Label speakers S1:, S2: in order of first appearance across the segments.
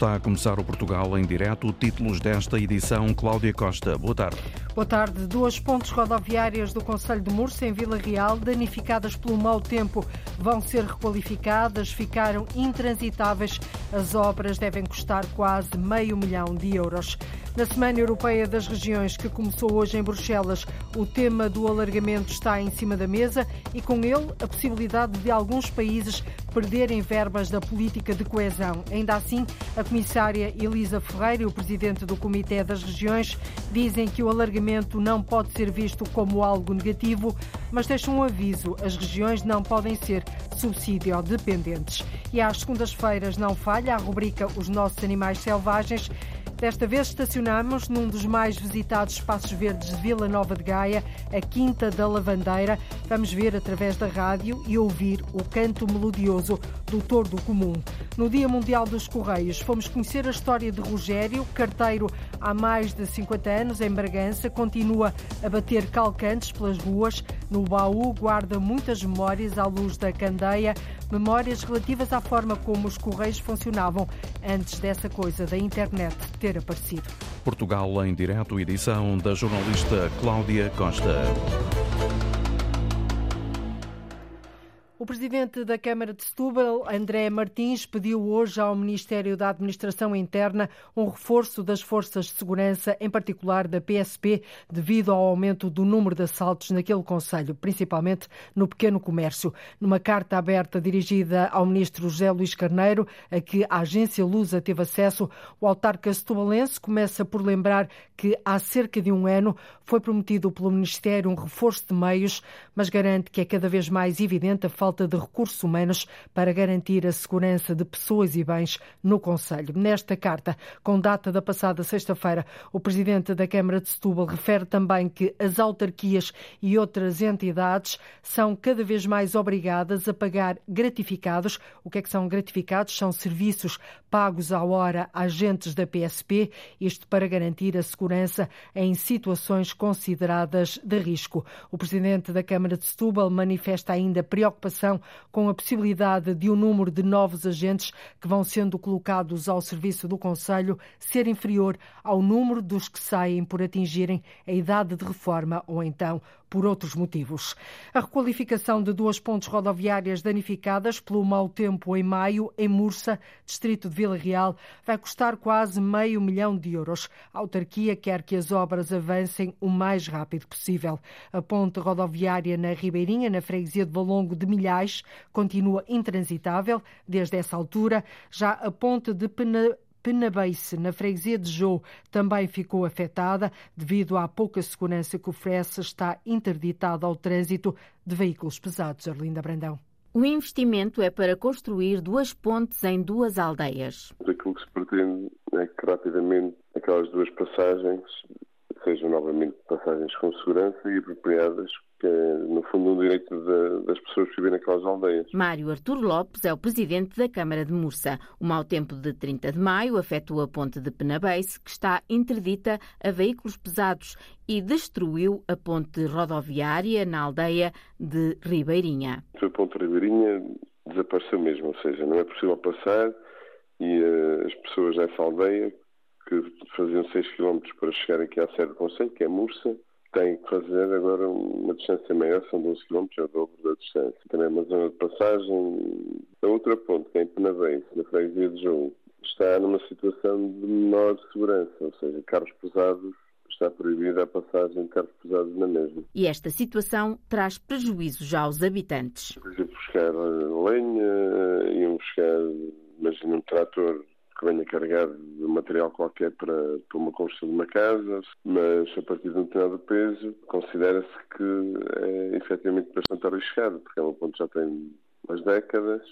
S1: Está a começar o Portugal em direto. Títulos desta edição, Cláudia Costa. Boa tarde.
S2: Boa tarde. Duas pontes rodoviárias do Conselho de Mursa, em Vila Real, danificadas pelo mau tempo, vão ser requalificadas, ficaram intransitáveis. As obras devem custar quase meio milhão de euros. Na Semana Europeia das Regiões, que começou hoje em Bruxelas, o tema do alargamento está em cima da mesa e, com ele, a possibilidade de alguns países perderem verbas da política de coesão. Ainda assim, a comissária Elisa Ferreira e o presidente do Comitê das Regiões dizem que o alargamento não pode ser visto como algo negativo, mas deixam um aviso: as regiões não podem ser subsídio dependentes. E às segundas-feiras não falha a rubrica Os Nossos Animais Selvagens Desta vez estacionamos num dos mais visitados espaços verdes de Vila Nova de Gaia, a Quinta da Lavandeira. Vamos ver através da rádio e ouvir o canto melodioso do Tordo Comum. No Dia Mundial dos Correios, fomos conhecer a história de Rogério, carteiro há mais de 50 anos em Bragança, continua a bater calcantes pelas ruas. No baú guarda muitas memórias à luz da candeia, memórias relativas à forma como os correios funcionavam antes dessa coisa da internet ter aparecido.
S1: Portugal em direto, edição da jornalista Cláudia Costa.
S2: O presidente da Câmara de Setúbal, André Martins, pediu hoje ao Ministério da Administração Interna um reforço das forças de segurança, em particular da PSP, devido ao aumento do número de assaltos naquele conselho, principalmente no pequeno comércio. Numa carta aberta dirigida ao ministro José Luís Carneiro, a que a agência Lusa teve acesso, o autarca setubalense começa por lembrar que há cerca de um ano foi prometido pelo Ministério um reforço de meios, mas garante que é cada vez mais evidente a falta de recursos humanos para garantir a segurança de pessoas e bens no Conselho. Nesta carta, com data da passada sexta-feira, o presidente da Câmara de Setúbal refere também que as autarquias e outras entidades são cada vez mais obrigadas a pagar gratificados. O que é que são gratificados? São serviços pagos à hora a agentes da PSP, isto para garantir a segurança em situações consideradas de risco. O presidente da Câmara de Setúbal manifesta ainda preocupação preocupação com a possibilidade de o um número de novos agentes que vão sendo colocados ao serviço do Conselho ser inferior ao número dos que saem por atingirem a idade de reforma ou então por outros motivos. A requalificação de duas pontes rodoviárias danificadas pelo mau tempo em maio, em Mursa, distrito de Vila Real, vai custar quase meio milhão de euros. A autarquia quer que as obras avancem o mais rápido possível. A ponte rodoviária na Ribeirinha, na freguesia de Valongo de Milhais, continua intransitável desde essa altura. Já a ponte de Pena Penabeice, na freguesia de Jô, também ficou afetada devido à pouca segurança que oferece, está interditada ao trânsito de veículos pesados. Arlinda Brandão.
S3: O investimento é para construir duas pontes em duas aldeias.
S4: Aquilo que se pretende é que rapidamente aquelas duas passagens sejam novamente passagens com segurança e apropriadas que é, no fundo, um direito de, das pessoas que vivem naquelas aldeias.
S3: Mário Artur Lopes é o presidente da Câmara de Mursa. O mau tempo de 30 de maio afetou a ponte de Penabeice, que está interdita a veículos pesados, e destruiu a ponte rodoviária na aldeia de Ribeirinha.
S4: A ponte de Ribeirinha desapareceu mesmo, ou seja, não é possível passar e uh, as pessoas dessa aldeia que faziam 6 km para chegar aqui à sede do Conselho, que é Mursa, tem que fazer agora uma distância maior, são 12 km, é o dobro da distância. Também é uma zona de passagem. A outra ponte, que é em Penavês, na freguesia de João, está numa situação de menor segurança, ou seja, carros pesados está proibida a passagem de carros pesados na mesma.
S3: E esta situação traz prejuízos aos habitantes.
S4: Por exemplo, buscar lenha, iam buscar, imagina um trator que venha carregado de material qualquer para, para uma construção de uma casa, mas a partir de um determinado peso considera-se que é efetivamente bastante arriscado, porque é um ponto que já tem umas décadas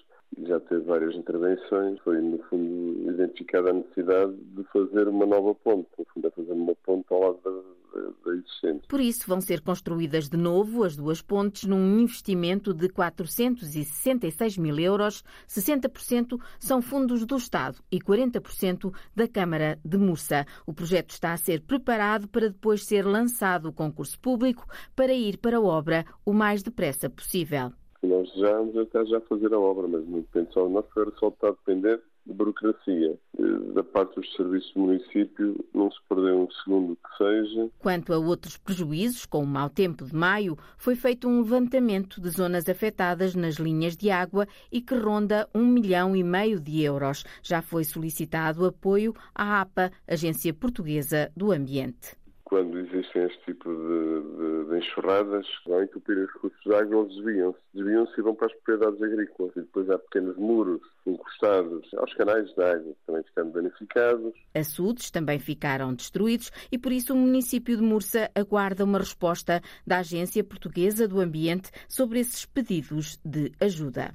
S4: já teve várias intervenções. Foi, no fundo, identificada a necessidade de fazer uma nova ponte, no fundo, é fazer uma ponte ao lado da da existente.
S3: Por isso, vão ser construídas de novo as duas pontes num investimento de 466 mil euros. 60% são fundos do Estado e 40% da Câmara de Mursa. O projeto está a ser preparado para depois ser lançado o concurso público para ir para a obra o mais depressa possível.
S4: Nós já vamos até já fazer a obra, mas não depende só nós, era só está a depender de burocracia. Eh, da parte dos serviços do município, não se perdeu um segundo que seja.
S3: Quanto a outros prejuízos, com o mau tempo de maio, foi feito um levantamento de zonas afetadas nas linhas de água e que ronda um milhão e meio de euros. Já foi solicitado apoio à APA, Agência Portuguesa do Ambiente
S4: quando existem este tipo de, de, de enxurradas, vão entupir os recursos de água, eles desviam-se. Desviam-se e vão para as propriedades agrícolas. E depois há pequenos muros encostados aos canais de água, também ficando danificados.
S3: Açudes também ficaram destruídos e por isso o município de Mursa aguarda uma resposta da Agência Portuguesa do Ambiente sobre esses pedidos de ajuda.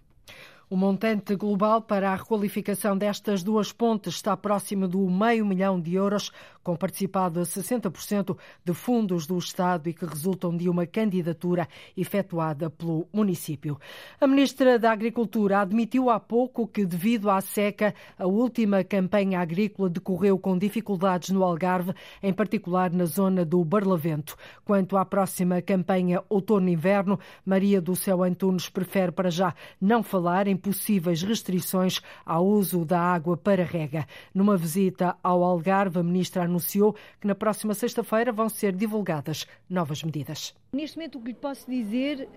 S2: O montante global para a requalificação destas duas pontes está próximo do meio milhão de euros, com participado a 60% de fundos do Estado e que resultam de uma candidatura efetuada pelo município. A Ministra da Agricultura admitiu há pouco que, devido à seca, a última campanha agrícola decorreu com dificuldades no Algarve, em particular na zona do Barlavento. Quanto à próxima campanha outono-inverno, Maria do Céu Antunes prefere para já não falar em possíveis restrições ao uso da água para rega. Numa visita ao Algarve, a ministra anunciou que na próxima sexta-feira vão ser divulgadas novas medidas.
S5: Neste momento, o que lhe posso dizer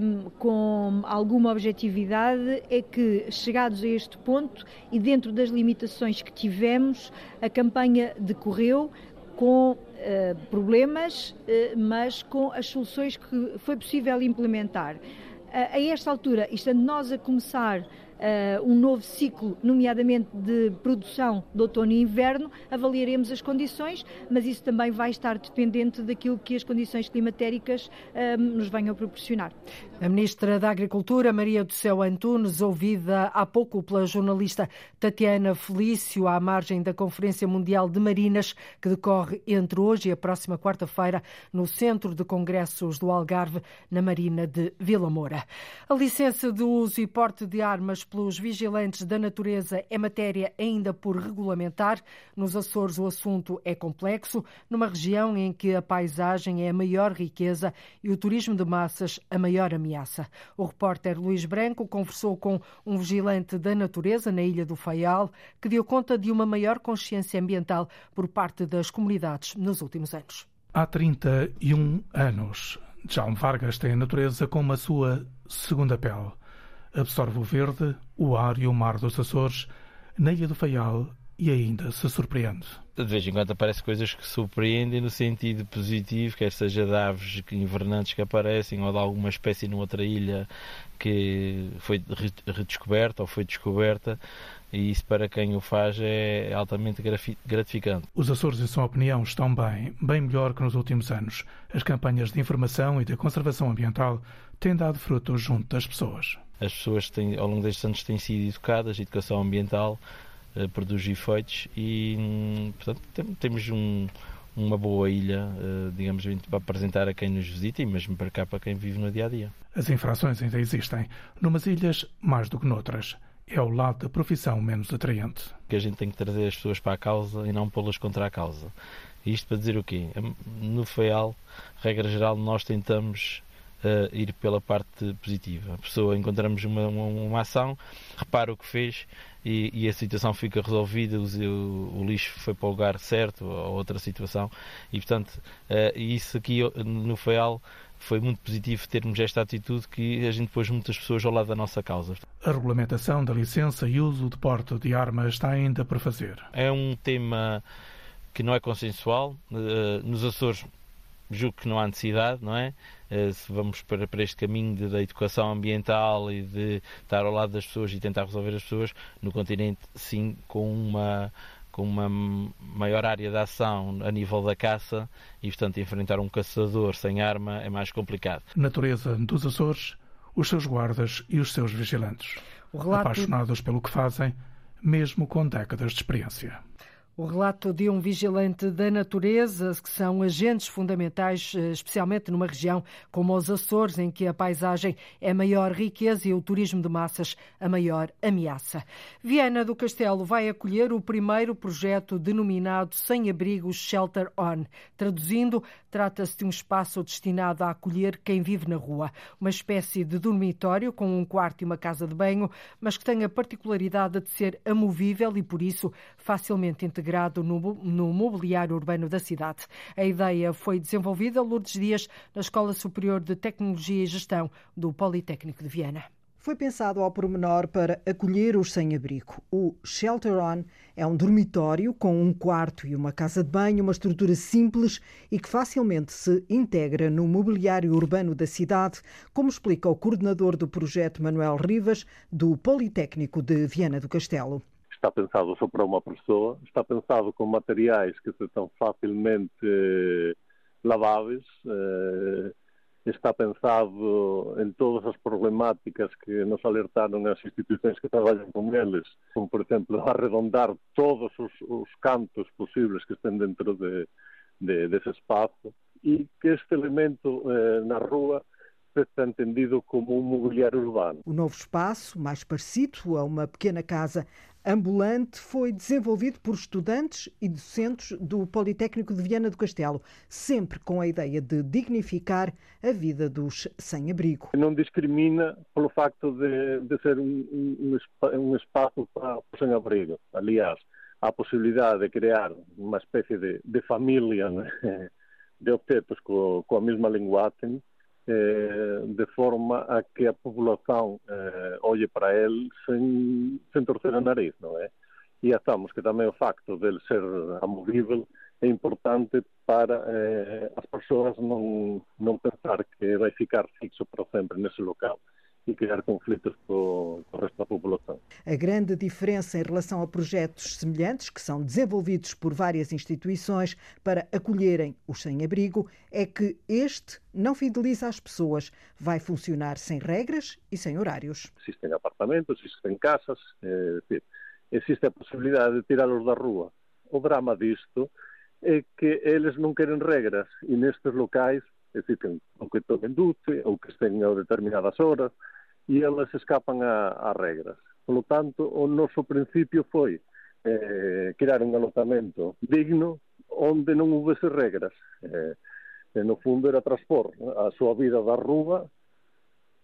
S5: um, com alguma objetividade é que, chegados a este ponto e dentro das limitações que tivemos, a campanha decorreu com uh, problemas, uh, mas com as soluções que foi possível implementar a esta altura, estando nós a começar uh, um novo ciclo, nomeadamente de produção de outono e inverno, avaliaremos as condições, mas isso também vai estar dependente daquilo que as condições climatéricas uh, nos venham a proporcionar.
S2: A Ministra da Agricultura, Maria do Céu Antunes, ouvida há pouco pela jornalista Tatiana Felício, à margem da Conferência Mundial de Marinas, que decorre entre hoje e a próxima quarta-feira no Centro de Congressos do Algarve, na Marina de Vila Moura. A licença de uso e porte de armas pelos vigilantes da natureza é matéria ainda por regulamentar. Nos Açores, o assunto é complexo, numa região em que a paisagem é a maior riqueza e o turismo de massas a maior ameaça. O repórter Luís Branco conversou com um vigilante da natureza na Ilha do Faial, que deu conta de uma maior consciência ambiental por parte das comunidades nos últimos anos.
S6: Há 31 anos, Jaume Vargas tem a natureza como a sua segunda pele absorve o verde, o ar e o mar dos Açores, na Ilha do Faial e ainda se surpreende.
S7: De vez em quando aparecem coisas que surpreendem no sentido positivo, quer seja de aves invernantes que aparecem ou de alguma espécie noutra ilha que foi redescoberta ou foi descoberta e isso para quem o faz é altamente gratificante.
S6: Os Açores, em sua opinião, estão bem, bem melhor que nos últimos anos. As campanhas de informação e de conservação ambiental têm dado frutos junto das pessoas.
S7: As pessoas têm, ao longo destes anos têm sido educadas, a educação ambiental uh, produz efeitos e, hum, portanto, tem, temos um, uma boa ilha, uh, digamos, para apresentar a quem nos visita e mesmo para cá, para quem vive no dia a dia.
S6: As infrações ainda existem, numas ilhas mais do que noutras. É o lado da profissão menos atraente.
S7: Que a gente tem que trazer as pessoas para a causa e não pô-las contra a causa. Isto para dizer o quê? No FEAL, regra geral, nós tentamos uh, ir pela parte positiva. A pessoa, encontramos uma, uma, uma ação, repara o que fez e, e a situação fica resolvida, o, o, lixo foi para o lugar certo ou outra situação. E, portanto, uh, isso aqui no FEAL foi muito positivo termos esta atitude que a gente pôs muitas pessoas ao lado da nossa causa.
S6: A regulamentação da licença e uso de porte de armas está ainda para fazer.
S7: É um tema que não é consensual. Eh, nos Açores julgo que não há necessidade, não é? Eh, se vamos para, para este caminho da educação ambiental e de estar ao lado das pessoas e tentar resolver as pessoas, no continente, sim, com uma com uma maior área de ação a nível da caça e, portanto, enfrentar um caçador sem arma é mais complicado.
S6: Natureza dos Açores, os seus guardas e os seus vigilantes. Relato... Apaixonados pelo que fazem, mesmo com décadas de experiência.
S2: O relato de um vigilante da natureza, que são agentes fundamentais, eh, especialmente numa região como os Açores, em que a paisagem é a maior riqueza e o turismo de massas a maior ameaça. Viana do Castelo vai acolher o primeiro projeto denominado Sem Abrigos Shelter On. Traduzindo, trata-se de um espaço destinado a acolher quem vive na rua. Uma espécie de dormitório com um quarto e uma casa de banho, mas que tem a particularidade de ser amovível e, por isso, facilmente integrado integrado no, no mobiliário urbano da cidade. A ideia foi desenvolvida Lourdes Dias na Escola Superior de Tecnologia e Gestão do Politécnico de Viana.
S8: Foi pensado ao pormenor para acolher os sem-abrigo. O Shelter On é um dormitório com um quarto e uma casa de banho, uma estrutura simples e que facilmente se integra no mobiliário urbano da cidade, como explica o coordenador do projeto Manuel Rivas, do Politécnico de Viana do Castelo
S9: está pensado só para uma pessoa, está pensado com materiais que são facilmente eh, laváveis, eh, está pensado em todas as problemáticas que nos alertaram as instituições que trabalham com eles, como por exemplo arredondar todos os, os cantos possíveis que estén dentro de, de, desse espaço e que este elemento eh, na rua seja entendido como um mobiliário urbano.
S8: O novo espaço, mais parecido a uma pequena casa ambulante foi desenvolvido por estudantes e docentes do Politécnico de Viana do Castelo, sempre com a ideia de dignificar a vida dos sem-abrigo.
S9: Não discrimina pelo facto de, de ser um, um, um espaço para o sem-abrigo. Aliás, há a possibilidade de criar uma espécie de, de família né? de objetos com, com a mesma linguagem de forma a que a população eh, olhe para ele sem, sem torcer a nariz, não é? E achamos que também o facto de ele ser amovível é importante para eh, as pessoas não, não pensar que vai ficar fixo para sempre nesse local e criar conflitos com, com o resto da população.
S8: A grande diferença em relação a projetos semelhantes que são desenvolvidos por várias instituições para acolherem os sem-abrigo é que este não fideliza as pessoas, vai funcionar sem regras e sem horários.
S9: Existem apartamentos, existem casas, é, existe a possibilidade de tirá-los da rua. O drama disto é que eles não querem regras e nestes locais existen ou que tomen duche ou que estén a determinadas horas e elas escapan a, a regras. Por lo tanto, o noso principio foi eh, crear un alotamento digno onde non houvese regras. Eh, e no fundo era transpor a súa vida da rúa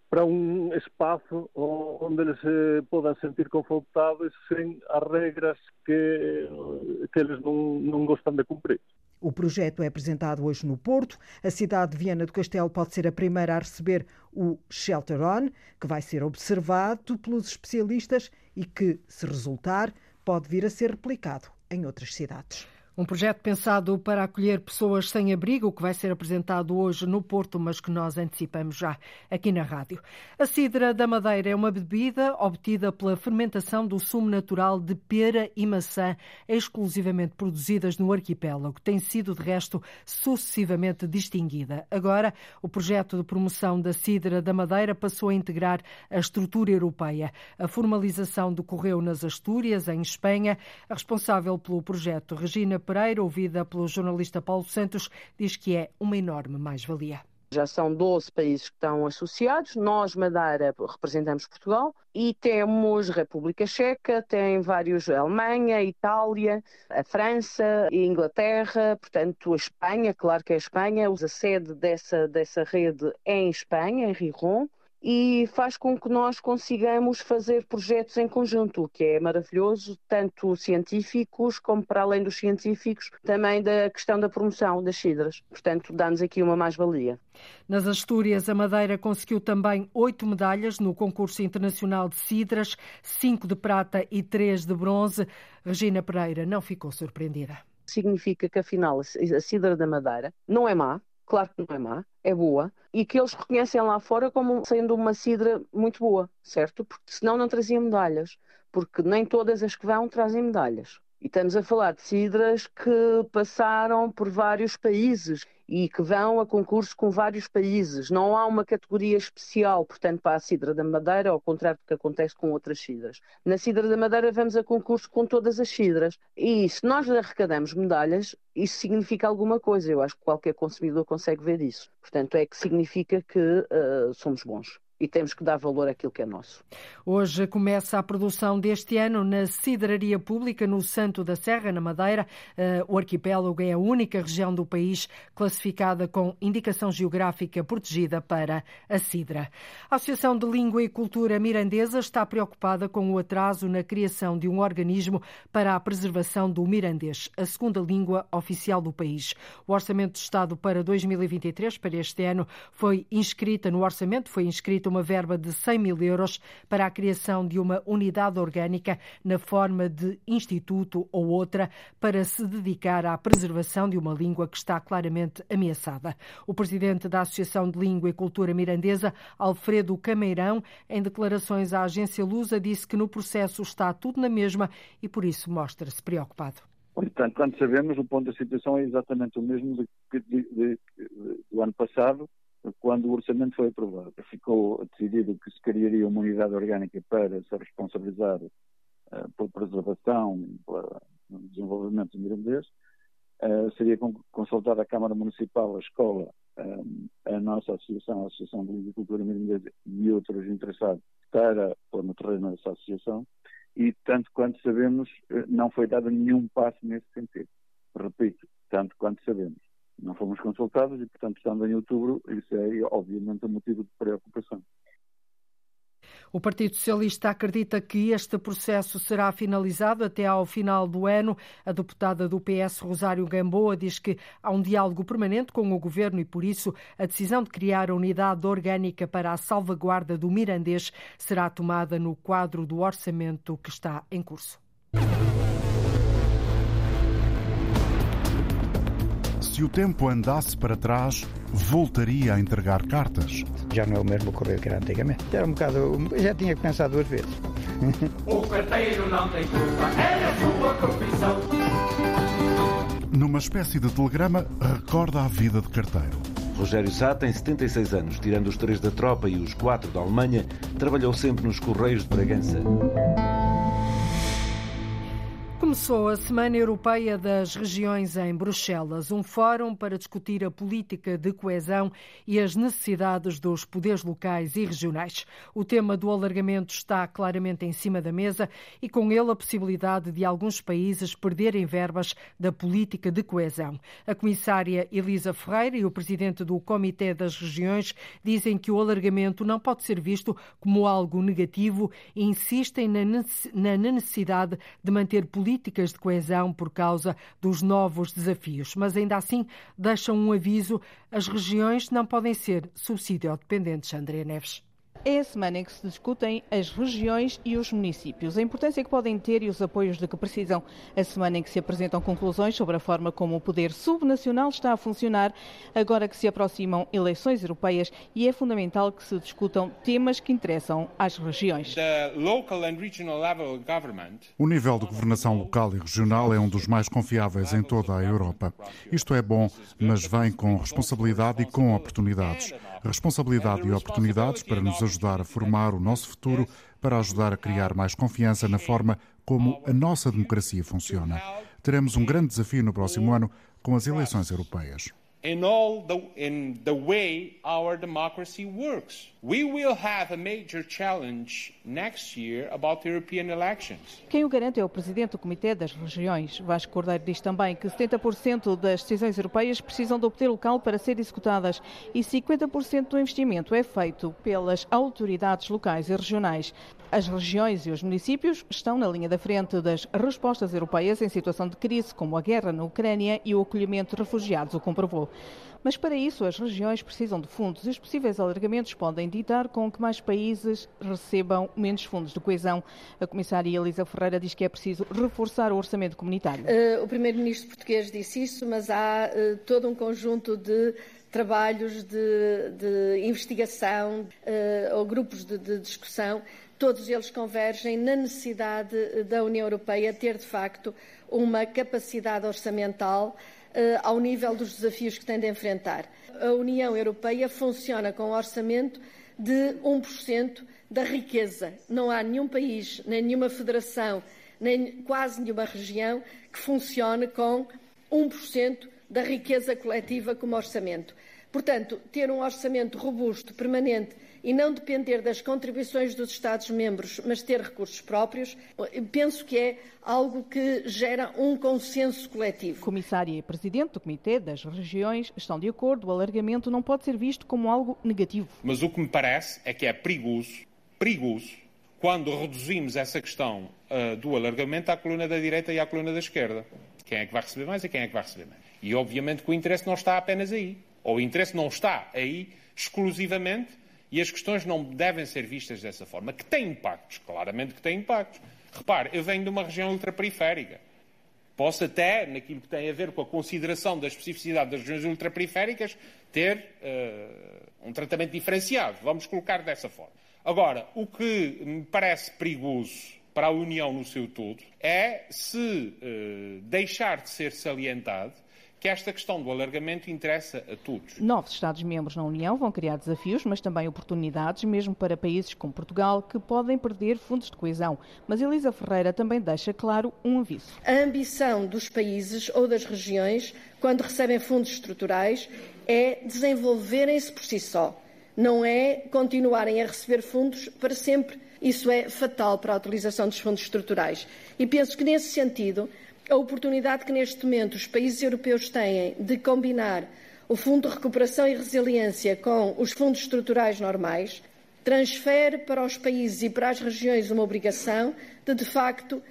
S9: para un espazo onde eles se podan sentir confortables sen as regras que, que eles non, non gostan de cumprir.
S8: O projeto é apresentado hoje no Porto. A cidade de Viana do Castelo pode ser a primeira a receber o Shelter On, que vai ser observado pelos especialistas e que, se resultar, pode vir a ser replicado em outras cidades.
S2: Um projeto pensado para acolher pessoas sem abrigo, que vai ser apresentado hoje no Porto, mas que nós antecipamos já aqui na rádio. A cidra da Madeira é uma bebida obtida pela fermentação do sumo natural de pera e maçã, exclusivamente produzidas no arquipélago. Tem sido, de resto, sucessivamente distinguida. Agora, o projeto de promoção da cidra da Madeira passou a integrar a estrutura europeia. A formalização decorreu nas Astúrias, em Espanha. A responsável pelo projeto, Regina Pereira, ouvida pelo jornalista Paulo Santos, diz que é uma enorme mais-valia.
S10: Já são 12 países que estão associados. Nós, Madeira, representamos Portugal e temos República Checa, tem vários Alemanha, Itália, a França, a Inglaterra, portanto a Espanha, claro que é a Espanha. A sede dessa, dessa rede é em Espanha, em Rijon e faz com que nós consigamos fazer projetos em conjunto, o que é maravilhoso, tanto científicos como para além dos científicos, também da questão da promoção das cidras. Portanto, dá-nos aqui uma mais-valia.
S2: Nas Astúrias, a Madeira conseguiu também oito medalhas no concurso internacional de cidras, cinco de prata e três de bronze. Regina Pereira não ficou surpreendida.
S10: Significa que, afinal, a cidra da Madeira não é má, claro que não é má, é boa, e que eles reconhecem lá fora como sendo uma cidra muito boa, certo? Porque senão não traziam medalhas, porque nem todas as que vão trazem medalhas. E estamos a falar de cidras que passaram por vários países e que vão a concurso com vários países. Não há uma categoria especial, portanto, para a Cidra da Madeira, ao contrário do que acontece com outras cidras. Na Cidra da Madeira vamos a concurso com todas as cidras. E se nós arrecadamos medalhas, isso significa alguma coisa. Eu acho que qualquer consumidor consegue ver isso. Portanto, é que significa que uh, somos bons e temos que dar valor àquilo que é nosso.
S2: Hoje começa a produção deste ano na Cidraria Pública, no Santo da Serra, na Madeira. Eh, o arquipélago é a única região do país classificada com indicação geográfica protegida para a cidra. A Associação de Língua e Cultura Mirandesa está preocupada com o atraso na criação de um organismo para a preservação do mirandês, a segunda língua oficial do país. O Orçamento de Estado para 2023, para este ano, foi inscrita no orçamento, foi inscrita uma verba de 100 mil euros para a criação de uma unidade orgânica na forma de instituto ou outra para se dedicar à preservação de uma língua que está claramente ameaçada. O presidente da Associação de Língua e Cultura Mirandesa, Alfredo Cameirão, em declarações à agência Lusa, disse que no processo está tudo na mesma e por isso mostra-se preocupado.
S11: Portanto, quando sabemos, o ponto da situação é exatamente o mesmo de, de, de, do ano passado, quando o orçamento foi aprovado. Ficou decidido que se criaria uma unidade orgânica para se responsabilizar uh, por preservação, pelo desenvolvimento do mirandês. Uh, seria consultada a Câmara Municipal, a Escola, um, eh, a nossa associação, a Associação de Agricultura Mirandesa e outros interessados para pôr no terreno dessa associação e, tanto quanto sabemos, não foi dado nenhum passo nesse sentido. Repito, tanto quanto sabemos não fomos consultados e, portanto, estando em outubro, isso é obviamente um motivo de preocupação.
S2: O Partido Socialista acredita que este processo será finalizado até ao final do ano. A deputada do PS, Rosário Gamboa, diz que há um diálogo permanente com o governo e, por isso, a decisão de criar a unidade orgânica para a salvaguarda do mirandês será tomada no quadro do orçamento que está em curso.
S12: Se o tempo andasse para trás, voltaria a entregar cartas.
S13: Já não é o mesmo correio que era antigamente. Já, era um bocado, já tinha que pensar duas vezes.
S14: O carteiro não tem culpa, é a sua profissão.
S12: Numa espécie de telegrama, recorda a vida de carteiro.
S15: Rogério Sá tem 76 anos, tirando os três da tropa e os quatro da Alemanha, trabalhou sempre nos Correios de Bragança.
S2: Começou a Semana Europeia das Regiões em Bruxelas, um fórum para discutir a política de coesão e as necessidades dos poderes locais e regionais. O tema do alargamento está claramente em cima da mesa e com ele a possibilidade de alguns países perderem verbas da política de coesão. A comissária Elisa Ferreira e o presidente do Comitê das Regiões dizem que o alargamento não pode ser visto como algo negativo e insistem na necessidade de manter políticas políticas de coesão por causa dos novos desafios, mas ainda assim deixam um aviso: as regiões não podem ser subsídio dependentes. André Neves.
S16: É a semana em que se discutem as regiões e os municípios, a importância que podem ter e os apoios de que precisam. A semana em que se apresentam conclusões sobre a forma como o poder subnacional está a funcionar, agora que se aproximam eleições europeias e é fundamental que se discutam temas que interessam às regiões.
S12: O nível de governação local e regional é um dos mais confiáveis em toda a Europa. Isto é bom, mas vem com responsabilidade e com oportunidades responsabilidade e oportunidades para nos ajudar a formar o nosso futuro, para ajudar a criar mais confiança na forma como a nossa democracia funciona. Teremos um grande desafio no próximo ano com as eleições europeias
S17: in all the in the way our democracy works.
S16: Quem o garante é o presidente do Comitê das Regiões. Vasco Cordeiro diz também que 70% das decisões europeias precisam do poder local para serem executadas e 50% do investimento é feito pelas autoridades locais e regionais. As regiões e os municípios estão na linha da frente das respostas europeias em situação de crise, como a guerra na Ucrânia e o acolhimento de refugiados o comprovou. Mas para isso as regiões precisam de fundos e os possíveis alargamentos podem ditar com que mais países recebam menos fundos de coesão. A comissária Elisa Ferreira diz que é preciso reforçar o orçamento comunitário.
S18: Uh, o primeiro-ministro português disse isso, mas há uh, todo um conjunto de trabalhos de, de investigação uh, ou grupos de, de discussão, todos eles convergem na necessidade da União Europeia ter, de facto, uma capacidade orçamental ao nível dos desafios que tem de enfrentar. A União Europeia funciona com um orçamento de 1% da riqueza. Não há nenhum país, nem nenhuma federação, nem quase nenhuma região que funcione com 1% da riqueza coletiva como orçamento. Portanto, ter um orçamento robusto, permanente e não depender das contribuições dos Estados-membros, mas ter recursos próprios, penso que é algo que gera um consenso coletivo.
S16: Comissária e Presidente do Comitê das Regiões estão de acordo, o alargamento não pode ser visto como algo negativo.
S17: Mas o que me parece é que é perigoso, perigoso, quando reduzimos essa questão uh, do alargamento à coluna da direita e à coluna da esquerda. Quem é que vai receber mais e quem é que vai receber mais. E obviamente que o interesse não está apenas aí ou o interesse não está aí exclusivamente e as questões não devem ser vistas dessa forma. Que tem impactos, claramente que tem impactos. Repare, eu venho de uma região ultraperiférica. Posso até, naquilo que tem a ver com a consideração da especificidade das regiões ultraperiféricas, ter uh, um tratamento diferenciado. Vamos colocar dessa forma. Agora, o que me parece perigoso para a União no seu todo é se uh, deixar de ser salientado que esta questão do alargamento interessa a todos.
S16: Novos Estados-membros na União vão criar desafios, mas também oportunidades, mesmo para países como Portugal, que podem perder fundos de coesão. Mas Elisa Ferreira também deixa claro um aviso.
S18: A ambição dos países ou das regiões, quando recebem fundos estruturais, é desenvolverem-se por si só. Não é continuarem a receber fundos para sempre. Isso é fatal para a utilização dos fundos estruturais. E penso que, nesse sentido, a oportunidade que neste momento os países europeus têm de combinar o Fundo de Recuperação e Resiliência com os fundos estruturais normais transfere para os países e para as regiões uma obrigação de, de facto,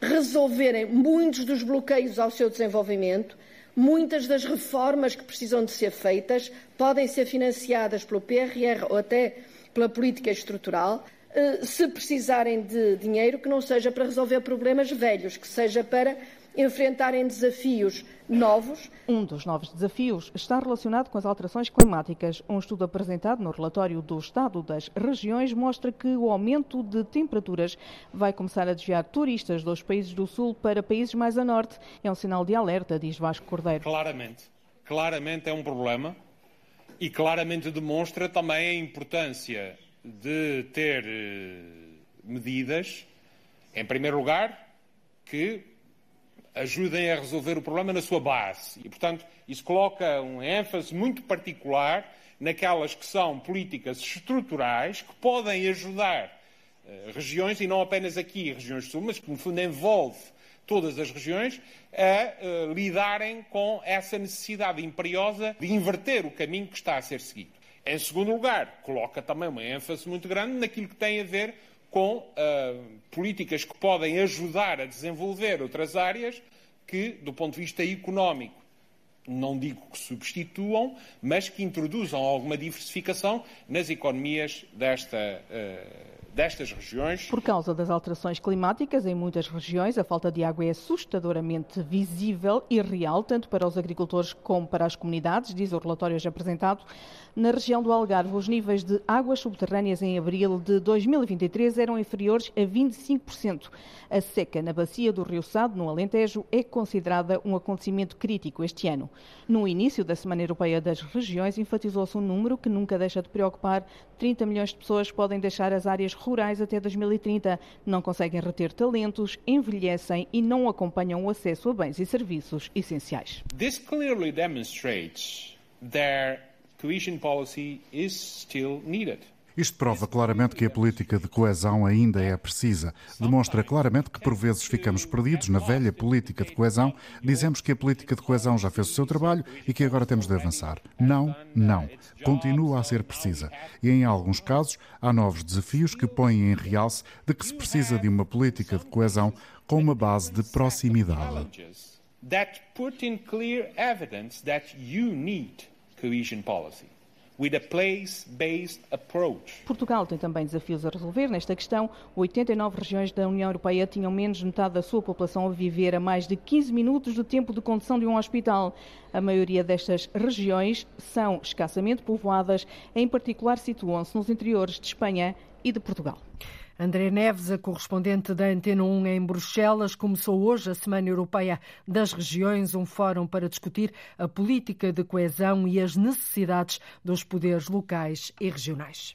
S18: resolverem muitos dos bloqueios ao seu desenvolvimento. Muitas das reformas que precisam de ser feitas podem ser financiadas pelo PRR ou até pela política estrutural. Eh, se precisarem de dinheiro, que não seja para resolver problemas velhos, que seja para enfrentarem desafios novos.
S16: Um dos novos desafios está relacionado com as alterações climáticas. Um estudo apresentado no relatório do Estado das Regiões mostra que o aumento de temperaturas vai começar a desviar turistas dos países do Sul para países mais a norte. É um sinal de alerta, diz Vasco Cordeiro.
S17: Claramente, claramente é um problema e claramente demonstra também a importância de ter eh, medidas, em primeiro lugar, que ajudem a resolver o problema na sua base. E, portanto, isso coloca um ênfase muito particular naquelas que são políticas estruturais que podem ajudar uh, regiões, e não apenas aqui regiões sul, mas que no fundo envolve todas as regiões, a uh, lidarem com essa necessidade imperiosa de inverter o caminho que está a ser seguido. Em segundo lugar, coloca também uma ênfase muito grande naquilo que tem a ver com uh, políticas que podem ajudar a desenvolver outras áreas que, do ponto de vista económico, não digo que substituam, mas que introduzam alguma diversificação nas economias desta, uh, destas regiões.
S16: Por causa das alterações climáticas, em muitas regiões, a falta de água é assustadoramente visível e real, tanto para os agricultores como para as comunidades, diz o relatório hoje apresentado. Na região do Algarve, os níveis de águas subterrâneas em abril de 2023 eram inferiores a 25%. A seca na bacia do Rio Sado, no Alentejo, é considerada um acontecimento crítico este ano. No início da Semana Europeia das Regiões, enfatizou-se um número que nunca deixa de preocupar. 30 milhões de pessoas podem deixar as áreas rurais até 2030. Não conseguem reter talentos, envelhecem e não acompanham o acesso a bens e serviços essenciais.
S17: This clearly demonstrates cohesion policy is still needed.
S12: Isto prova claramente que a política de coesão ainda é precisa. Demonstra claramente que por vezes ficamos perdidos na velha política de coesão. Dizemos que a política de coesão já fez o seu trabalho e que agora temos de avançar. Não, não. Continua a ser precisa. E em alguns casos há novos desafios que põem em realce de que se precisa de uma política de coesão com uma base de proximidade.
S17: That put in clear evidence that you need cohesion policy.
S16: Portugal tem também desafios a resolver nesta questão. 89 regiões da União Europeia tinham menos de metade da sua população a viver a mais de 15 minutos do tempo de condução de um hospital. A maioria destas regiões são escassamente povoadas, em particular situam-se nos interiores de Espanha e de Portugal.
S2: André Neves, a correspondente da Antena 1 em Bruxelas, começou hoje a Semana Europeia das Regiões, um fórum para discutir a política de coesão e as necessidades dos poderes locais e regionais.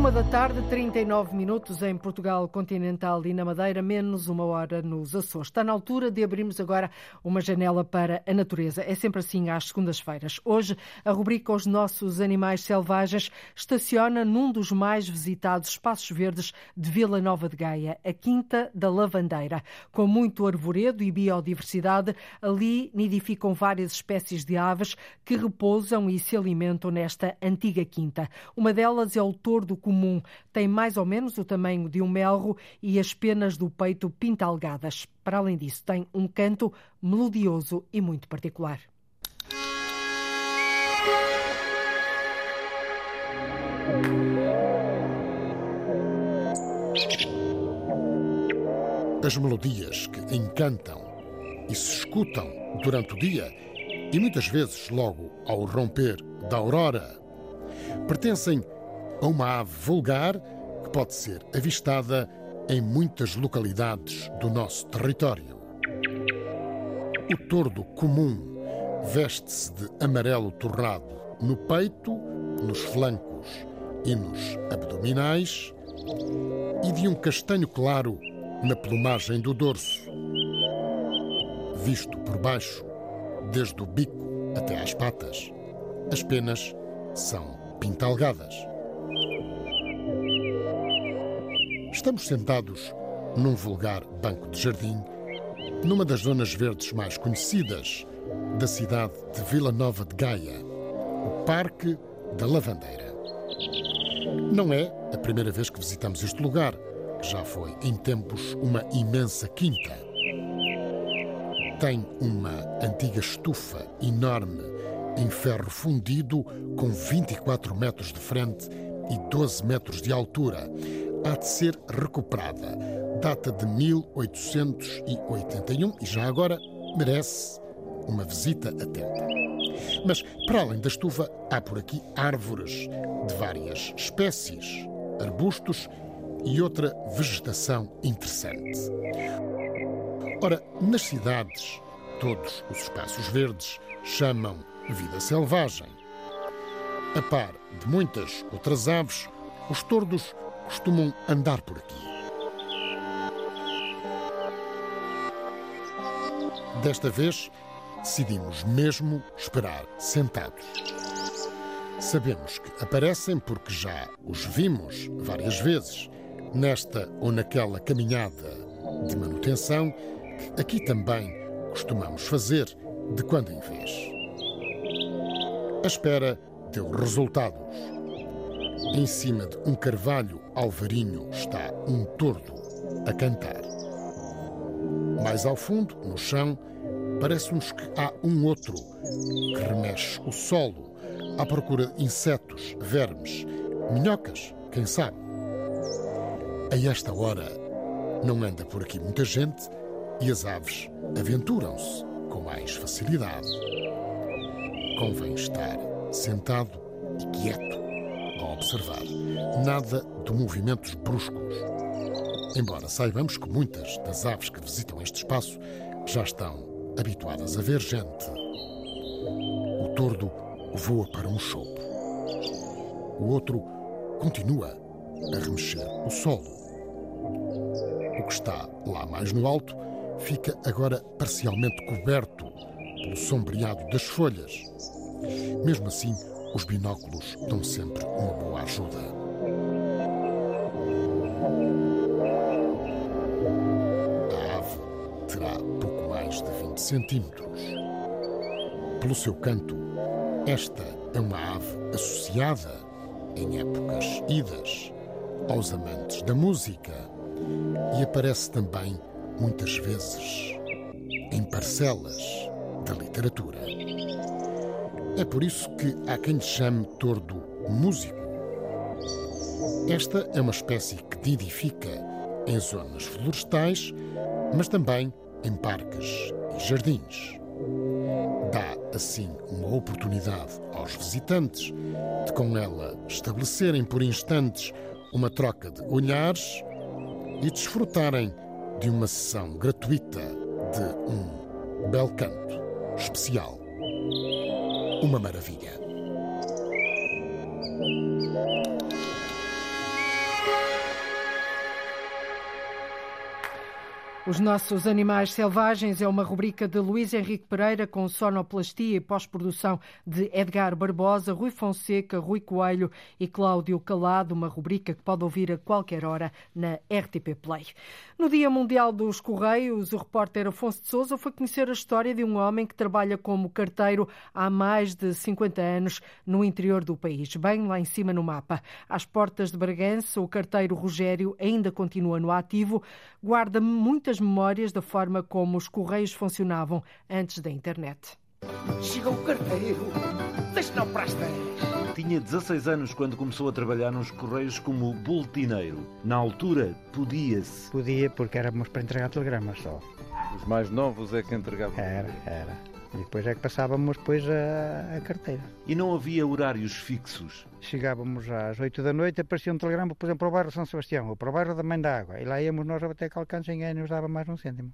S2: Uma da tarde, 39 minutos em Portugal continental e na Madeira, menos uma hora nos Açores. Está na altura de abrirmos agora uma janela para a natureza. É sempre assim às segundas-feiras. Hoje, a rubrica Os Nossos Animais Selvagens estaciona num dos mais visitados espaços verdes de Vila Nova de Gaia, a Quinta da Lavandeira. Com muito arvoredo e biodiversidade, ali nidificam várias espécies de aves que repousam e se alimentam nesta antiga quinta. Uma delas é o tordo comum. Tem mais ou menos o tamanho de um melro e as penas do peito pintalgadas. Para além disso, tem um canto melodioso e muito particular.
S19: As melodias que encantam e se escutam durante o dia e muitas vezes logo ao romper da aurora pertencem a uma ave vulgar que pode ser avistada em muitas localidades do nosso território. O tordo comum veste-se de amarelo torrado no peito, nos flancos e nos abdominais e de um castanho claro na plumagem do dorso. Visto por baixo, desde o bico até às patas, as penas são pintalgadas. Estamos sentados num vulgar banco de jardim, numa das zonas verdes mais conhecidas da cidade de Vila Nova de Gaia, o Parque da Lavandeira. Não é a primeira vez que visitamos este lugar, que já foi em tempos uma imensa quinta. Tem uma antiga estufa enorme em ferro fundido com 24 metros de frente e 12 metros de altura. Há de ser recuperada. Data de 1881 e já agora merece uma visita atenta. Mas, para além da estufa, há por aqui árvores de várias espécies, arbustos e outra vegetação interessante. Ora, nas cidades, todos os espaços verdes chamam vida selvagem. A par de muitas outras aves, os tordos costumam andar por aqui. Desta vez, decidimos mesmo esperar sentados. Sabemos que aparecem porque já os vimos várias vezes, nesta ou naquela caminhada de manutenção que aqui também costumamos fazer de quando em vez. A espera deu resultados. Em cima de um carvalho alvarinho está um tordo a cantar. Mais ao fundo, no chão, parece-nos que há um outro que remexe o solo à procura de insetos, vermes, minhocas, quem sabe. A esta hora não anda por aqui muita gente e as aves aventuram-se com mais facilidade. Convém estar sentado e quieto a observar. Nada de movimentos bruscos. Embora saibamos que muitas das aves que visitam este espaço já estão habituadas a ver gente. O tordo voa para um chopo. O outro continua a remexer o solo. O que está lá mais no alto fica agora parcialmente coberto pelo sombreado das folhas. Mesmo assim, os binóculos dão sempre uma boa ajuda. A ave terá pouco mais de 20 centímetros. Pelo seu canto, esta é uma ave associada, em épocas idas, aos amantes da música e aparece também, muitas vezes, em parcelas da literatura. É por isso que há quem lhe chame tordo músico. Esta é uma espécie que nidifica em zonas florestais, mas também em parques e jardins. Dá, assim, uma oportunidade aos visitantes de, com ela, estabelecerem por instantes uma troca de olhares e desfrutarem de uma sessão gratuita de um bel canto especial. Uma maravilha.
S2: Os nossos animais selvagens é uma rubrica de Luís Henrique Pereira com sonoplastia e pós-produção de Edgar Barbosa, Rui Fonseca, Rui Coelho e Cláudio Calado, uma rubrica que pode ouvir a qualquer hora na RTP Play. No Dia Mundial dos Correios, o repórter Afonso de Souza foi conhecer a história de um homem que trabalha como carteiro há mais de 50 anos no interior do país, bem lá em cima no mapa. Às portas de Bragança, o carteiro Rogério ainda continua no ativo, guarda muitas memórias da forma como os correios funcionavam antes da internet.
S14: Chegou o carteiro, deixe não para as 10.
S15: Tinha 16 anos quando começou a trabalhar nos Correios como boletineiro. Na altura, podia-se.
S13: Podia, porque éramos para entregar telegramas só.
S20: Os mais novos é que entregavam?
S13: Era, era. E depois é que passávamos depois a, a carteira.
S15: E não havia horários fixos.
S13: Chegávamos às 8 da noite, aparecia um telegrama, por exemplo, para o bairro São Sebastião ou para o bairro da Mãe da Água. E lá íamos nós até Calcantes e ninguém nos dava mais um cêntimo.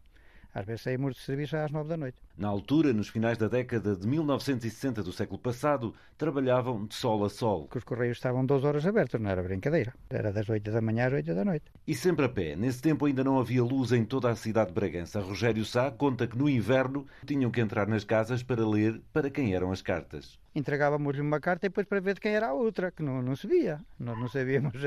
S13: Às vezes saímos de serviço às 9 da noite.
S15: Na altura, nos finais da década de 1960 do século passado, trabalhavam de sol a sol.
S13: Que os correios estavam 12 horas abertos, não era brincadeira. Era das 8 da manhã às 8 da noite.
S15: E sempre a pé. Nesse tempo ainda não havia luz em toda a cidade de Bragança. Rogério Sá conta que no inverno tinham que entrar nas casas para ler para quem eram as cartas
S13: entregávamos-lhe uma carta e depois para ver de quem era a outra, que não, não se via. Nós não sabíamos.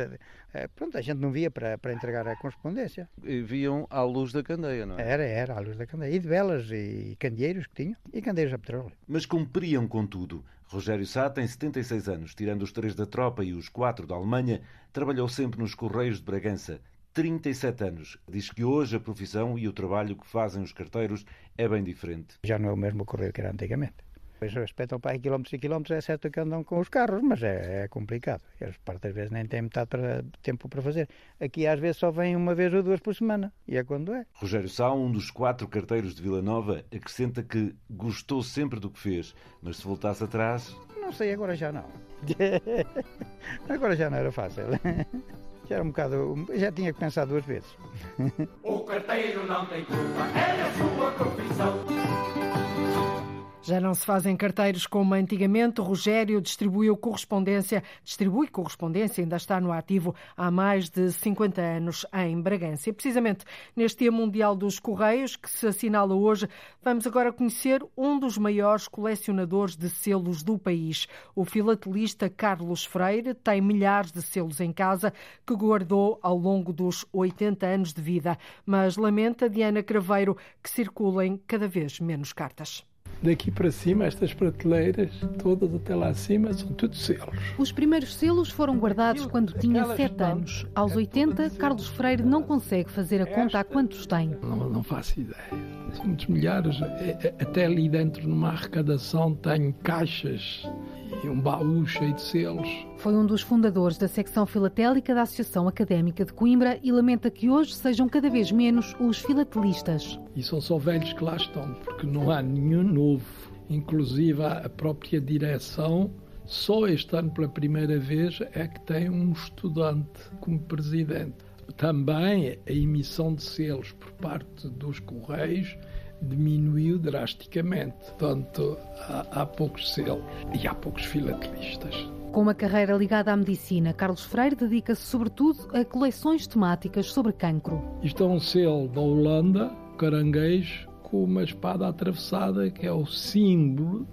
S13: É, pronto, a gente não via para, para entregar a correspondência.
S20: E viam à luz da candeia, não é?
S13: Era, era, à luz da candeia. E de velas e candeeiros que tinham, e candeeiros a petróleo.
S15: Mas cumpriam com tudo. Rogério Sá tem 76 anos, tirando os três da tropa e os quatro da Alemanha, trabalhou sempre nos Correios de Bragança. 37 anos. Diz que hoje a profissão e o trabalho que fazem os carteiros é bem diferente.
S13: Já não é o mesmo correio que era antigamente. Pois respeitam para aí quilómetros e quilómetros, é certo que andam com os carros, mas é, é complicado. Eles, parte das vezes, nem têm metade para, tempo para fazer. Aqui, às vezes, só vêm uma vez ou duas por semana, e é quando é.
S15: Rogério Sá, um dos quatro carteiros de Vila Nova, acrescenta que gostou sempre do que fez, mas se voltasse atrás.
S13: Não sei, agora já não. agora já não era fácil. Já era um bocado. Já tinha que pensar duas vezes.
S14: O carteiro não tem culpa, é a sua profissão.
S2: Já não se fazem carteiros como antigamente. Rogério distribuiu correspondência, distribui correspondência, ainda está no ativo há mais de 50 anos em Bragança. E precisamente neste Dia Mundial dos Correios, que se assinala hoje, vamos agora conhecer um dos maiores colecionadores de selos do país. O filatelista Carlos Freire tem milhares de selos em casa que guardou ao longo dos 80 anos de vida, mas lamenta Diana Craveiro que circulem cada vez menos cartas.
S21: Daqui para cima, estas prateleiras, todas até lá acima, são tudo selos.
S22: Os primeiros selos foram guardados quando tinha 7 anos. Aos 80, Carlos Freire não consegue fazer a conta a quantos tem.
S21: Não, não faço ideia. São muitos milhares. Até ali dentro, numa arrecadação, tenho caixas e um baú cheio de selos.
S22: Foi um dos fundadores da secção filatélica da Associação Académica de Coimbra e lamenta que hoje sejam cada vez menos os filatelistas.
S21: E são só velhos que lá estão, porque não há nenhum novo. Inclusive a própria direção, só este ano pela primeira vez é que tem um estudante como presidente. Também a emissão de selos por parte dos Correios diminuiu drasticamente. Portanto, há, há poucos selos e há poucos filatelistas.
S22: Com uma carreira ligada à medicina, Carlos Freire dedica-se sobretudo a coleções temáticas sobre cancro.
S21: Isto é um selo da Holanda, caranguejo, com uma espada atravessada, que é o símbolo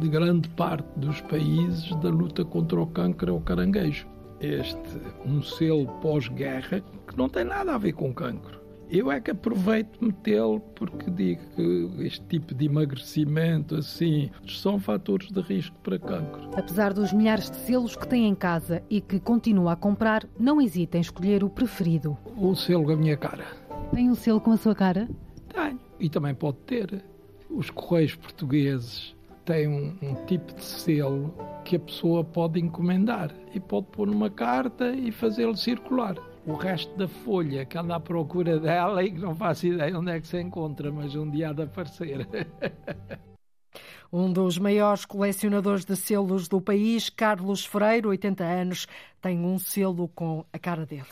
S21: de grande parte dos países da luta contra o cancro, é o caranguejo. Este, um selo pós-guerra, que não tem nada a ver com cancro eu é que aproveito metê-lo porque digo que este tipo de emagrecimento, assim, são fatores de risco para cancro.
S22: Apesar dos milhares de selos que tem em casa e que continua a comprar, não hesita em escolher o preferido.
S21: O selo com a minha cara.
S22: Tem um selo com a sua cara?
S21: Tenho. E também pode ter. Os Correios Portugueses tem um, um, tipo de selo que a pessoa pode encomendar e pode pôr numa carta e fazê-lo circular. O resto da folha que anda à procura dela e que não faço ideia onde é que se encontra, mas um dia há de aparecer.
S2: Um dos maiores colecionadores de selos do país, Carlos Freire, 80 anos, tem um selo com a cara dele.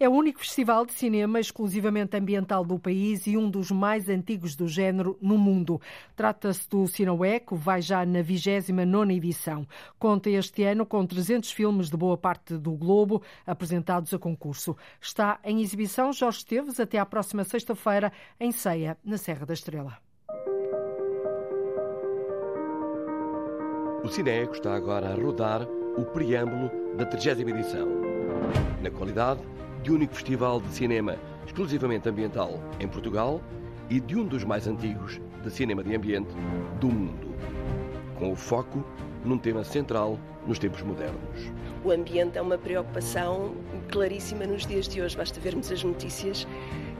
S2: É o único festival de cinema exclusivamente ambiental do país e um dos mais antigos do género no mundo. Trata-se do Cineweco, vai já na 29 edição. Conta este ano com 300 filmes de boa parte do globo apresentados a concurso. Está em exibição Jorge Esteves até à próxima sexta-feira em Ceia, na Serra da Estrela.
S23: O Cineco está agora a rodar o preâmbulo da 30 edição, na qualidade de único festival de cinema exclusivamente ambiental em Portugal e de um dos mais antigos de cinema de ambiente do mundo, com o foco num tema central nos tempos modernos.
S24: O ambiente é uma preocupação claríssima nos dias de hoje, basta vermos as notícias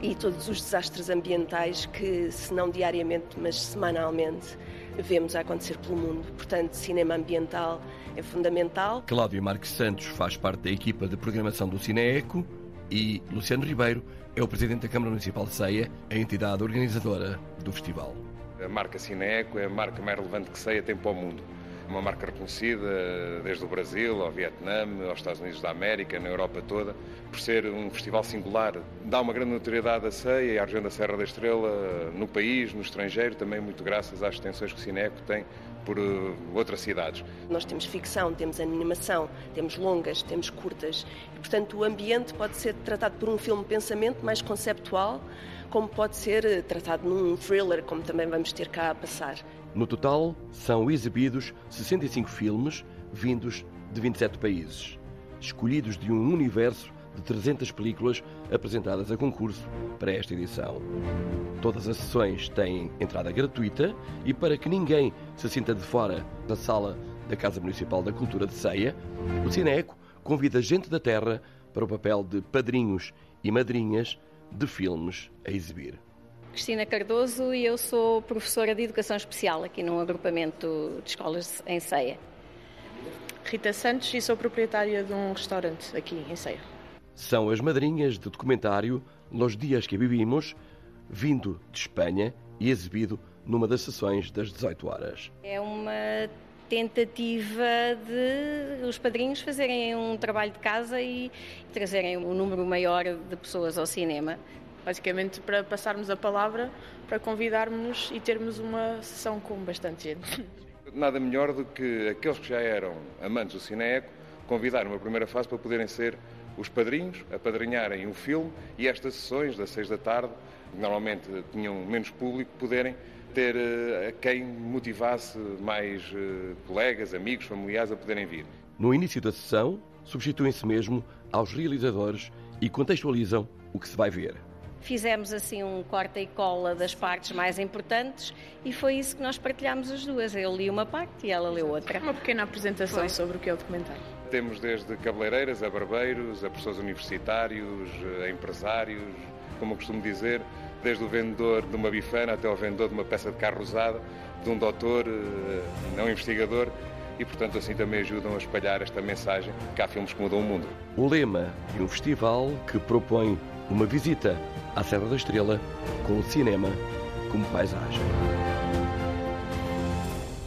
S24: e todos os desastres ambientais que, se não diariamente, mas semanalmente, vemos a acontecer pelo mundo. Portanto, cinema ambiental é fundamental.
S23: Cláudio Marques Santos faz parte da equipa de programação do Cineeco e Luciano Ribeiro é o presidente da Câmara Municipal de Ceia, a entidade organizadora do festival.
S25: A marca Cineeco é a marca mais relevante que Ceia tem para o mundo uma marca reconhecida desde o Brasil ao Vietnã, aos Estados Unidos da América, na Europa toda, por ser um festival singular. Dá uma grande notoriedade à ceia e à região da Serra da Estrela no país, no estrangeiro, também muito graças às extensões que o Cineco tem por uh, outras cidades.
S24: Nós temos ficção, temos animação, temos longas, temos curtas e, portanto, o ambiente pode ser tratado por um filme pensamento mais conceptual, como pode ser eh, tratado num thriller, como também vamos ter cá a passar.
S23: No total, são exibidos 65 filmes vindos de 27 países, escolhidos de um universo de 300 películas apresentadas a concurso para esta edição. Todas as sessões têm entrada gratuita e para que ninguém se sinta de fora da sala da Casa Municipal da Cultura de Ceia, o Cineco convida gente da terra para o papel de padrinhos e madrinhas de filmes a exibir.
S26: Cristina Cardoso e eu sou professora de Educação Especial aqui num agrupamento de escolas em Ceia.
S27: Rita Santos e sou proprietária de um restaurante aqui em Ceia.
S23: São as madrinhas de documentário Los Dias que Vivimos, vindo de Espanha e exibido numa das sessões das 18 horas.
S26: É uma tentativa de os padrinhos fazerem um trabalho de casa e trazerem um número maior de pessoas ao cinema
S27: basicamente para passarmos a palavra, para convidarmos e termos uma sessão com bastante gente.
S25: Nada melhor do que aqueles que já eram amantes do Cineeco convidar uma primeira fase para poderem ser os padrinhos, apadrinharem o filme e estas sessões das seis da tarde, que normalmente tinham menos público, poderem ter uh, a quem motivasse mais uh, colegas, amigos, familiares a poderem vir.
S23: No início da sessão, substituem-se mesmo aos realizadores e contextualizam o que se vai ver.
S26: Fizemos assim um corta e cola das partes mais importantes e foi isso que nós partilhámos as duas. Eu li uma parte e ela leu outra.
S27: Uma pequena apresentação foi. sobre o que é o documentário.
S25: Temos desde cabeleireiras a barbeiros, a professores universitários, a empresários, como eu costumo dizer, desde o vendedor de uma bifana até o vendedor de uma peça de carro usada, de um doutor, eh, não investigador, e, portanto, assim também ajudam a espalhar esta mensagem que há filmes que mudam o mundo.
S23: O lema de um festival que propõe uma visita à Serra da Estrela com o cinema como paisagem.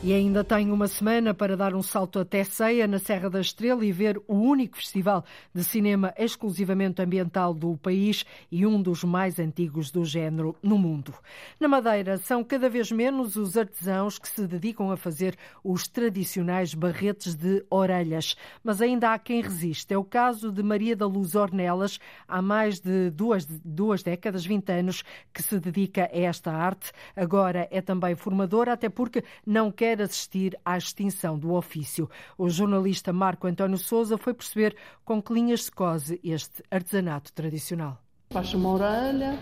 S2: E ainda tem uma semana para dar um salto até Ceia, na Serra da Estrela, e ver o único festival de cinema exclusivamente ambiental do país e um dos mais antigos do género no mundo. Na Madeira, são cada vez menos os artesãos que se dedicam a fazer os tradicionais barretes de orelhas, mas ainda há quem resiste. É o caso de Maria da Luz Ornelas, há mais de duas, duas décadas, 20 anos, que se dedica a esta arte. Agora é também formadora, até porque não quer quer assistir à extinção do ofício. O jornalista Marco António Souza foi perceber com que linhas se cose este artesanato tradicional.
S28: Faz uma orelha,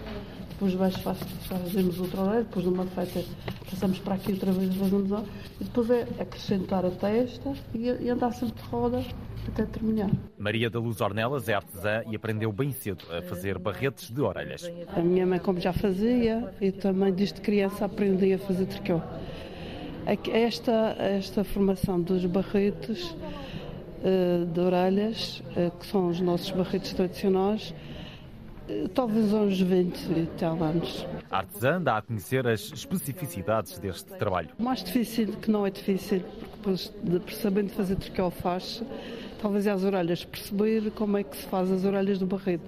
S28: depois vais, fazemos outra orelha, depois de uma feita passamos para aqui outra vez, fazemos outra, e depois é acrescentar a testa e, e andar sempre de roda até terminar.
S29: Maria da Luz Ornelas é artesã e aprendeu bem cedo a fazer barretes de orelhas.
S28: A minha mãe, como já fazia, eu também desde criança aprendi a fazer tricô. Esta, esta formação dos barretes uh, de orelhas, uh, que são os nossos barretes tradicionais, uh, talvez uns 20 e tal anos.
S29: A artesã dá a conhecer as especificidades deste trabalho.
S28: O mais difícil, que não é difícil, porque depois de sabendo fazer tricô faz, talvez é as orelhas, perceber como é que se faz as orelhas do barreto.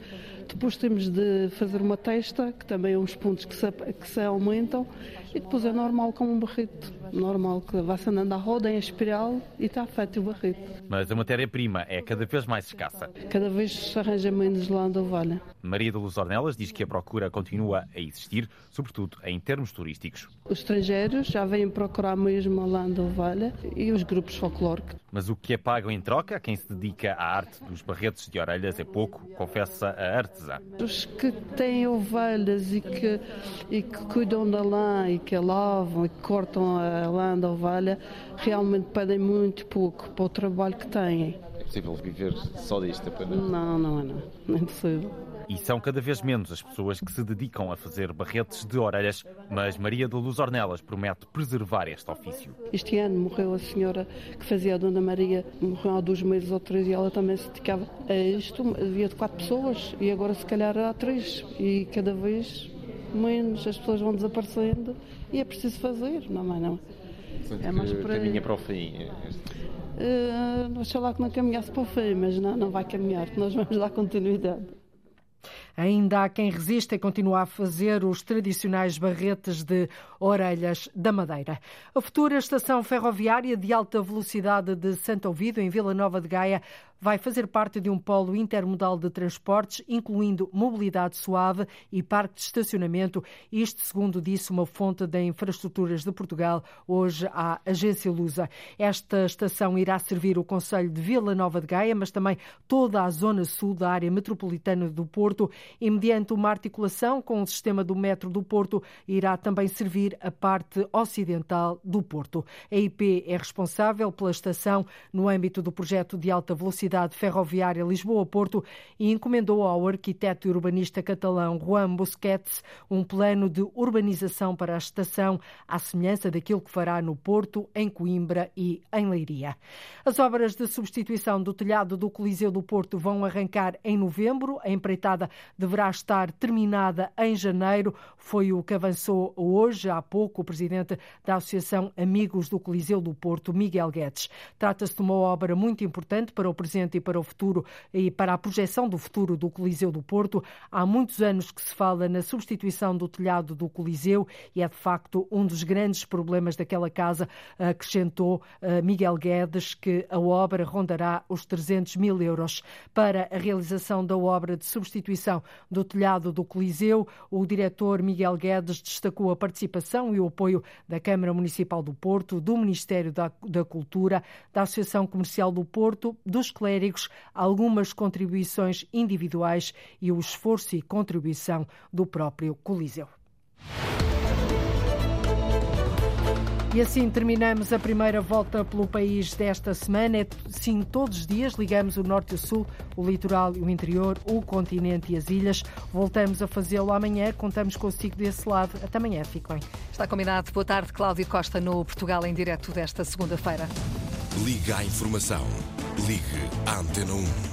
S28: Depois temos de fazer uma testa, que também é uns pontos que se, que se aumentam, e depois é normal como um barrito. Normal que vá-se andando à roda em espiral e está feito o barrito.
S29: Mas a matéria-prima é cada vez mais escassa.
S28: Cada vez se arranja menos lá onde vale.
S29: Maria de Luz Ornelas diz que a procura continua a existir, sobretudo em termos turísticos.
S28: Os estrangeiros já vêm procurar mesmo lá onde vale e os grupos folclóricos.
S29: Mas o que é pago em troca a quem se dedica à arte dos barretes de orelhas é pouco, confessa a artesã.
S28: Os que têm ovelhas e que, e que cuidam da lã e que a lavam e que cortam a lã da ovelha realmente pedem muito pouco para o trabalho que têm.
S20: É possível viver só disto apenas?
S28: Não, não é não. Não é possível.
S29: E são cada vez menos as pessoas que se dedicam a fazer barretes de orelhas, mas Maria de Luz Ornelas promete preservar este ofício.
S28: Este ano morreu a senhora que fazia a Dona Maria, morreu há dois meses ou três e ela também se dedicava a isto. Havia de quatro pessoas e agora se calhar há três e cada vez menos as pessoas vão desaparecendo e é preciso fazer, não é não?
S20: é mais para caminha para o fim.
S28: Uh, sei lá que não caminhasse para o fim, mas não, não vai caminhar, nós vamos dar continuidade.
S2: Ainda há quem resista e continua a fazer os tradicionais barretes de orelhas da Madeira. A futura estação ferroviária de alta velocidade de Santo Ouvido, em Vila Nova de Gaia, vai fazer parte de um polo intermodal de transportes, incluindo mobilidade suave e parque de estacionamento, isto segundo disse uma fonte da Infraestruturas de Portugal, hoje à agência Lusa. Esta estação irá servir o Conselho de Vila Nova de Gaia, mas também toda a zona sul da área metropolitana do Porto e, mediante uma articulação com o sistema do metro do Porto, irá também servir a parte ocidental do Porto. A IP é responsável pela estação no âmbito do projeto de alta velocidade Cidade Ferroviária Lisboa-Porto e encomendou ao arquiteto e urbanista catalão Juan Busquets um plano de urbanização para a estação, à semelhança daquilo que fará no Porto, em Coimbra e em Leiria. As obras de substituição do telhado do Coliseu do Porto vão arrancar em novembro. A empreitada deverá estar terminada em janeiro. Foi o que avançou hoje, há pouco, o presidente da Associação Amigos do Coliseu do Porto, Miguel Guedes. Trata-se de uma obra muito importante para o presente e para o futuro e para a projeção do futuro do Coliseu do Porto. Há muitos anos que se fala na substituição do telhado do Coliseu e é de facto um dos grandes problemas daquela casa, acrescentou eh, Miguel Guedes, que a obra rondará os 300 mil euros. Para a realização da obra de substituição do telhado do Coliseu, o diretor Miguel Guedes destacou a participação e o apoio da Câmara Municipal do Porto, do Ministério da, da Cultura, da Associação Comercial do Porto, dos clérigos clérigos, algumas contribuições individuais e o esforço e contribuição do próprio Coliseu. E assim terminamos a primeira volta pelo país desta semana. É, sim, todos os dias ligamos o norte e o sul, o litoral e o interior, o continente e as ilhas. Voltamos a fazê-lo amanhã. Contamos consigo desse lado. Até amanhã. Fiquem.
S30: Está combinado. Boa tarde, Cláudio Costa, no Portugal em direto desta segunda-feira.
S31: Liga à informação. Ligue à Antena 1.